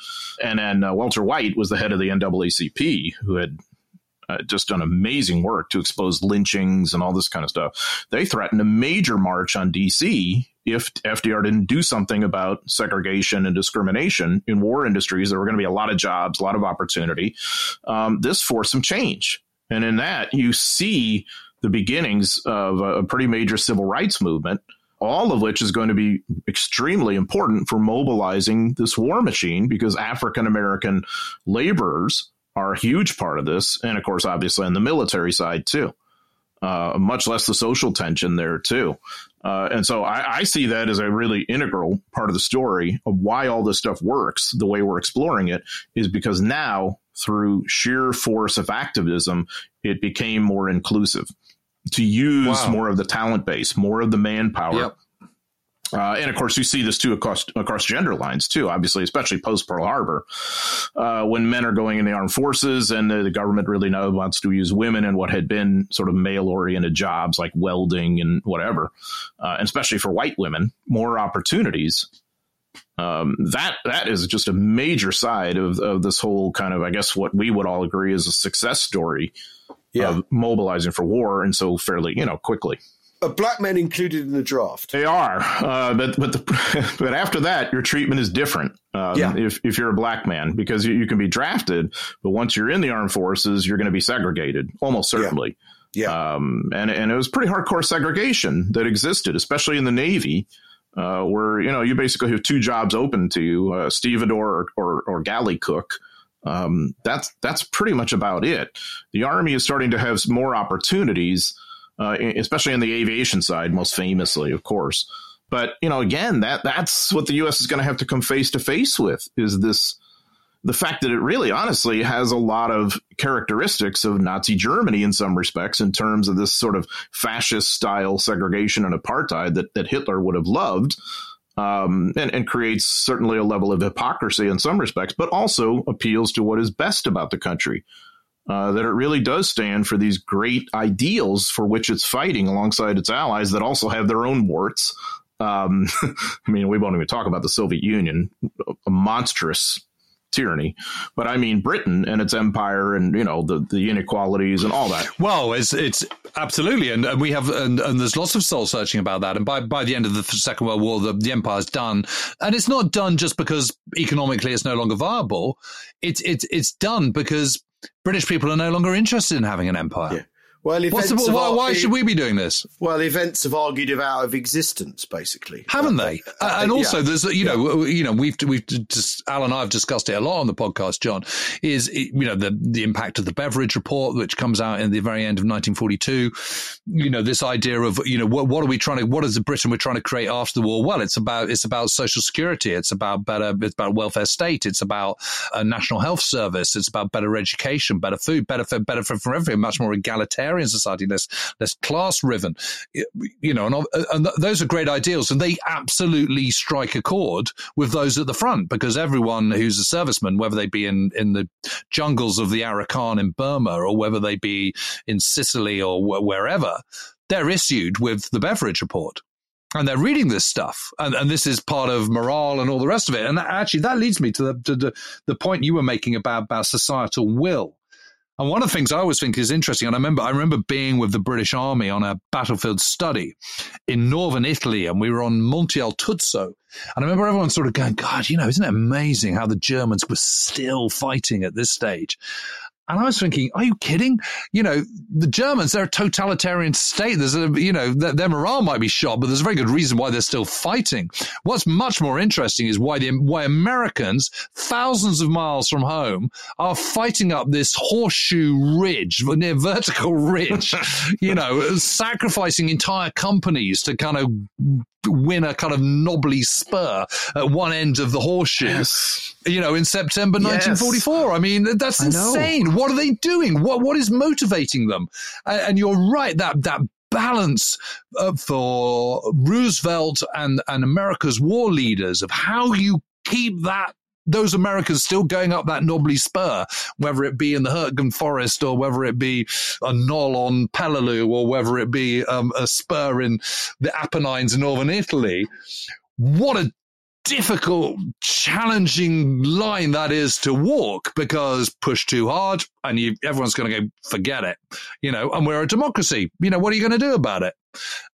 And then uh, Walter White was the head of the NAACP, who had uh, just done amazing work to expose lynchings and all this kind of stuff. They threatened a major march on DC if FDR didn't do something about segregation and discrimination in war industries. There were going to be a lot of jobs, a lot of opportunity. Um, this forced some change. And in that, you see the beginnings of a pretty major civil rights movement all of which is going to be extremely important for mobilizing this war machine because African American laborers are a huge part of this. And of course, obviously on the military side too. Uh, much less the social tension there too. Uh, and so I, I, see that as a really integral part of the story of why all this stuff works the way we're exploring it is because now through sheer force of activism, it became more inclusive to use wow. more of the talent base, more of the manpower. Yep. Uh, and of course, you see this too across across gender lines too. Obviously, especially post Pearl Harbor, uh, when men are going in the armed forces, and the, the, government really now wants to use women in what had been sort of male oriented jobs like welding and whatever, uh, and especially for white women, more opportunities. Um, that that is just a major side of of this whole kind of, I guess, what we would all agree is a success story yeah. of mobilizing for war, and so fairly, you know, quickly.
Are black men included in the draft?
They are, uh, but but the, but after that, your treatment is different. Um, yeah. If if you're a black man, because you, you, can be drafted, but once you're in the armed forces, you're going to be segregated, almost certainly. Yeah. yeah. Um, and and it was pretty hardcore segregation that existed, especially in the Navy. Uh, where you know you basically have two jobs open to you, uh, stevedore or, or, or galley cook, um, that's that's pretty much about it. The Army is starting to have more opportunities, uh, especially on the aviation side, most famously, of course. But you know, again, that that's what the U.S. is going to have to come face to face with is this the fact that it really honestly has a lot of characteristics of Nazi Germany in some respects in terms of this sort of fascist style segregation and apartheid that, that Hitler would have loved um, and, and creates certainly a level of hypocrisy in some respects, but also appeals to what is best about the country. Uh, that it really does stand for these great ideals for which it's fighting alongside its allies that also have their own warts. Um, I mean, we won't even talk about the Soviet Union, a monstrous tyranny, but I mean Britain and its empire and you know the the inequalities and all that.
Well, it's it's absolutely, and, and we have and, and there's lots of soul searching about that. And by by the end of the Second World War, the, the empire's done, and it's not done just because economically it's no longer viable. It's it's it's done because British people are no longer interested in having an empire. Yeah. Well, events the, why, why should we be doing this?
Well, events have argued it out of existence, basically,
haven't they? Uh, uh, and also, yeah. there's you know, you know, we've we've just Al and I have discussed it a lot on the podcast. John is you know the the impact of the Beveridge report, which comes out in the very end of 1942. You know, this idea of you know what what are we trying to what is the Britain we're trying to create after the war? Well, it's about it's about social security, it's about better, it's about welfare state, it's about a national health service, it's about better education, better food, better for better for, for everyone, much more egalitarian society, less less class riven. You know, and, uh, and those are great ideals, and they absolutely strike a chord with those at the front because everyone who's a serviceman, whether they be in in the jungles of the Arakan in Burma or whether they be in Sicily or wherever, they're issued with the Beveridge report and they're reading this stuff, and, and this is part of morale and all the rest of it. And actually, that leads me to the, to the, the point you were making about, about societal will. And one of the things I always think is interesting, and I remember I remember being with the British Army on a battlefield study in northern Italy, and we were on Monte Altuzzo. And I remember everyone sort of going, God, you know, isn't it amazing how the Germans were still fighting at this stage? And I was thinking, are you kidding? You know, the Germans, they're a totalitarian state. There's a, you know, their, their, morale might be shot, but there's a very good reason why they're still fighting. What's much more interesting is why the, why Americans, thousands of miles from home, are fighting up this horseshoe ridge, near vertical ridge, you know, sacrificing entire companies to kind of win a kind of knobbly spur at one end of the horseshoe. Yes. You know, in September 1944. Yes. I mean, that's insane. What are they doing? What what is motivating them? And, and you're right that that balance uh, for Roosevelt and and America's war leaders of how you keep that those Americans still going up that knobbly spur, whether it be in the Hurtgen Forest or whether it be a knoll on Peleliu or whether it be um, a spur in the Apennines in northern Italy. What a difficult, challenging line that is to walk because push too hard and you, everyone's going to go, forget it, you know, and we're a democracy. You know, what are you going to do about it?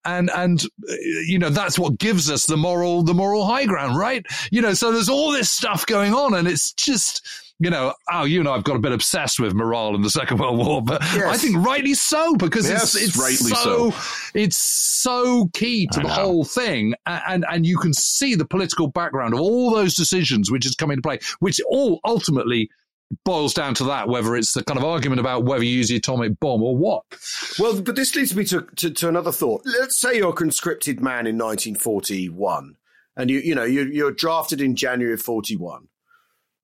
And, and, uh, you know, that's what gives us the moral, the moral high ground, right? You know, so there's all this stuff going on and it's just, you know, oh, you know, I've got a bit obsessed with morale in the Second World War, but yes. I think rightly so because yes, it's, it's rightly so, so, it's so key to I the know. whole thing, and and you can see the political background of all those decisions which is coming to play, which all ultimately boils down to that, whether it's the kind of argument about whether you use the atomic bomb or what.
Well, but this leads me to, to, to another thought. Let's say you're a conscripted man in 1941 and you, you know, you're, you're drafted in January of 41,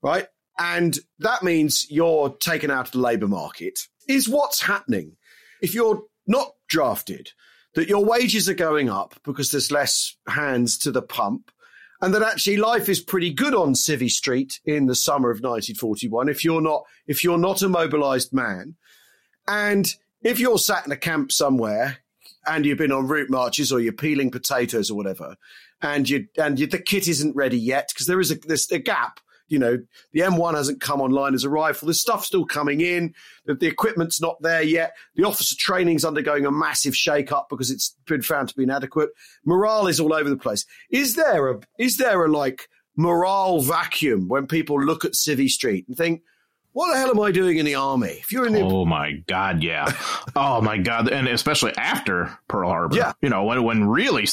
right? And that means you're taken out of the labour market. Is what's happening if you're not drafted that your wages are going up because there's less hands to the pump and that actually life is pretty good on Civvy Street in the summer of 1941 if you're not if you're not a mobilized man and if you're sat in a camp somewhere and you've been on route marches or you're peeling potatoes or whatever and you and you, the kit isn't ready yet because there is a there's a gap you know, the M1 hasn't come online as a rifle. There's stuff still coming in. The, the equipment's not there yet. The officer training's undergoing a massive shake-up because it's been found to be inadequate. Morale is all over the place. Is there a is there a like morale vacuum when people look at Civvy Street and think, what the hell am I doing in the army? If you're in the
oh my god, yeah, oh my god, and especially after Pearl Harbor,
yeah,
you know when when really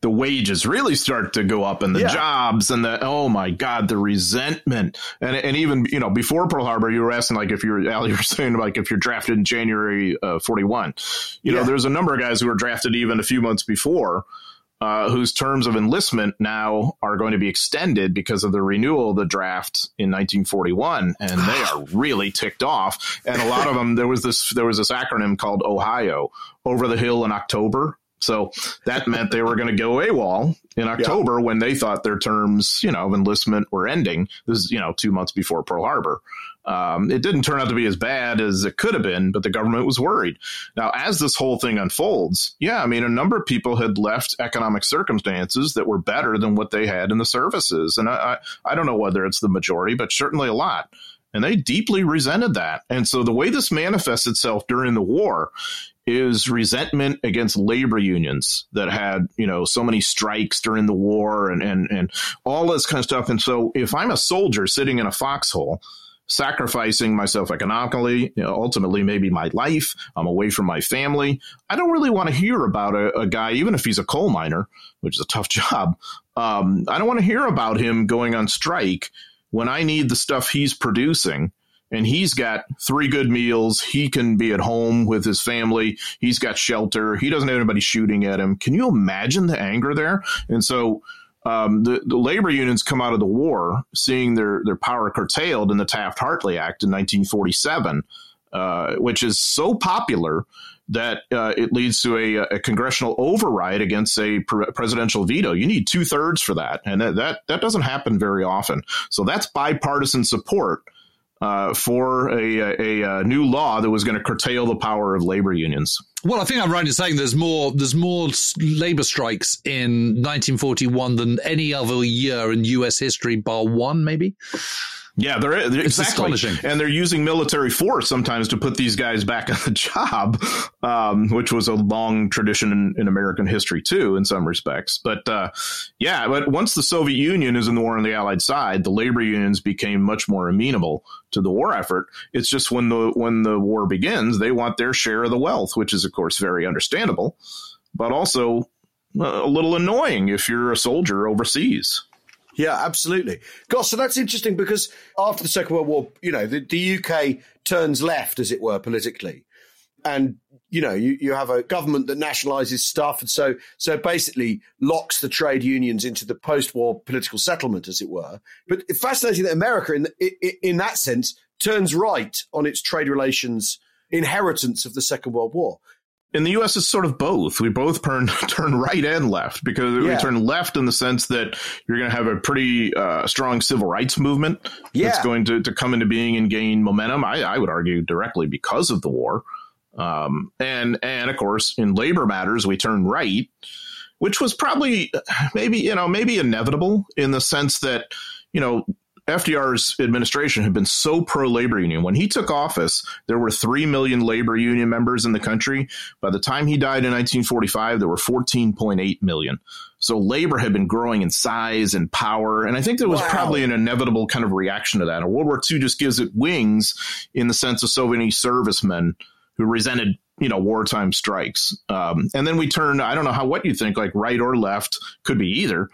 the wages really start to go up and the yeah. jobs and the oh my god, the resentment and and even you know before Pearl Harbor, you were asking like if you're Al, you were saying like if you're drafted in January uh, 41, you yeah. know there's a number of guys who were drafted even a few months before uh, whose terms of enlistment now are going to be extended because of the renewal of the draft in 1941, and they are really ticked off. And a lot of them, there was this there was this acronym called Ohio, over the hill in October. So that meant they were going to go AWOL in October yeah. when they thought their terms, you know, of enlistment were ending. This is, you know, two months before Pearl Harbor. Um, it didn't turn out to be as bad as it could have been, but the government was worried. Now, as this whole thing unfolds, yeah, I mean, a number of people had left economic circumstances that were better than what they had in the services. And I, I, I don't know whether it's the majority, but certainly a lot. And they deeply resented that. And so the way this manifests itself during the war is resentment against labor unions that had, you know, so many strikes during the war and, and, and all this kind of stuff. And so if I'm a soldier sitting in a foxhole, sacrificing myself economically, you know, ultimately maybe my life. I'm away from my family. I don't really want to hear about a, a guy, even if he's a coal miner, which is a tough job. Um, I don't want to hear about him going on strike when I need the stuff he's producing. And he's got three good meals. He can be at home with his family. He's got shelter. He doesn't have anybody shooting at him. Can you imagine the anger there? And so um, the, the labor unions come out of the war seeing their, their power curtailed in the Taft Hartley Act in 1947. uh, which is so popular that uh, it leads to a, a, congressional override against a pre- presidential veto. You need two thirds for that, and that, that, that doesn't happen very often. So that's bipartisan support uh, for a, a, a, new law that was going to curtail the power of labor unions.
Well, I think I'm right in saying there's more there's more labor strikes in 1941 than any other year in U.S. history, bar one, maybe.
Yeah, they're, they're exactly, and they're using military force sometimes to put these guys back on the job, um, which was a long tradition in, in, American history too, in some respects. But uh, yeah, but once the Soviet Union is in the war on the Allied side, the labor unions became much more amenable to the war effort. It's just when the when the war begins, they want their share of the wealth, which is of course very understandable, but also uh, a little annoying if you're a soldier overseas.
Yeah, absolutely. Gosh, so that's interesting because after the Second World War, you know, the, the UK turns left, as it were, politically. And, you know, you, you have a government that nationalizes stuff. And so, so basically locks the trade unions into the post war political settlement, as it were. But it's fascinating that America, in, in, in that sense, turns right on its trade relations inheritance of the Second World War
in the U.S., it's sort of both. We both turn turn right and left because yeah. we turn left in the sense that you're going to have a pretty uh, strong civil rights movement yeah. that's going to, to come into being and gain momentum. I, I would argue directly because of the war, um, and and of course in labor matters we turn right, which was probably maybe you know maybe inevitable in the sense that you know FDR's administration had been so pro labor union. When he took office, there were 3 million labor union members in the country. By the time he died in 1945, there were 14.8 million. So labor had been growing in size and power. And I think there was wow. probably an inevitable kind of reaction to that. And World War II just gives it wings in the sense of so many servicemen who resented you know wartime strikes um, and then we turn i don't know how what you think like right or left could be either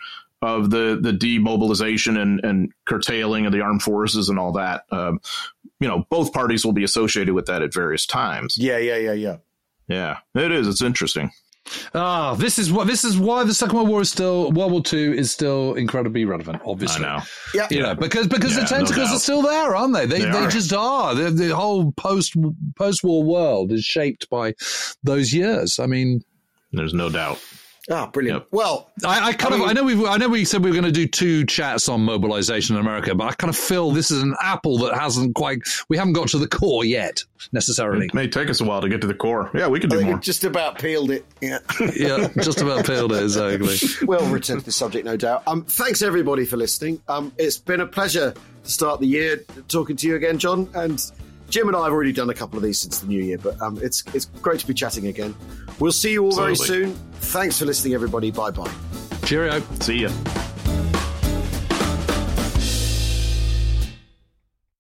of the the demobilization and, and curtailing of the armed forces and all that. Um, you know, both parties will be associated with that at various times.
Yeah, yeah, yeah, yeah.
Yeah, it is. It's interesting.
Ah, this is what this is why the Second World War is still World War Two is still incredibly relevant. Obviously,
I know.
Yeah,
you know because because yeah, the tentacles no are still there, aren't they? They they, they just are. The, the whole post post war world is shaped by those years. I mean,
there's no doubt.
Ah, brilliant. Yep. Well,
I, I kind I mean, of I know we I know we said we were going to do two chats on mobilization in America, but I kind of feel this is an apple that hasn't quite we haven't got to the core yet necessarily.
It may take us a while to get to the core. Yeah, we can do more.
Just about peeled it. Yeah,
yeah, just about peeled it exactly.
we'll return to the subject, no doubt. Um, thanks everybody for listening. Um, it's been a pleasure to start the year talking to you again, John, and Jim and I have already done a couple of these since the new year, but um, it's it's great to be chatting again. We'll see you all Absolutely. very soon. Thanks for listening, everybody. Bye bye.
Cheerio.
See ya.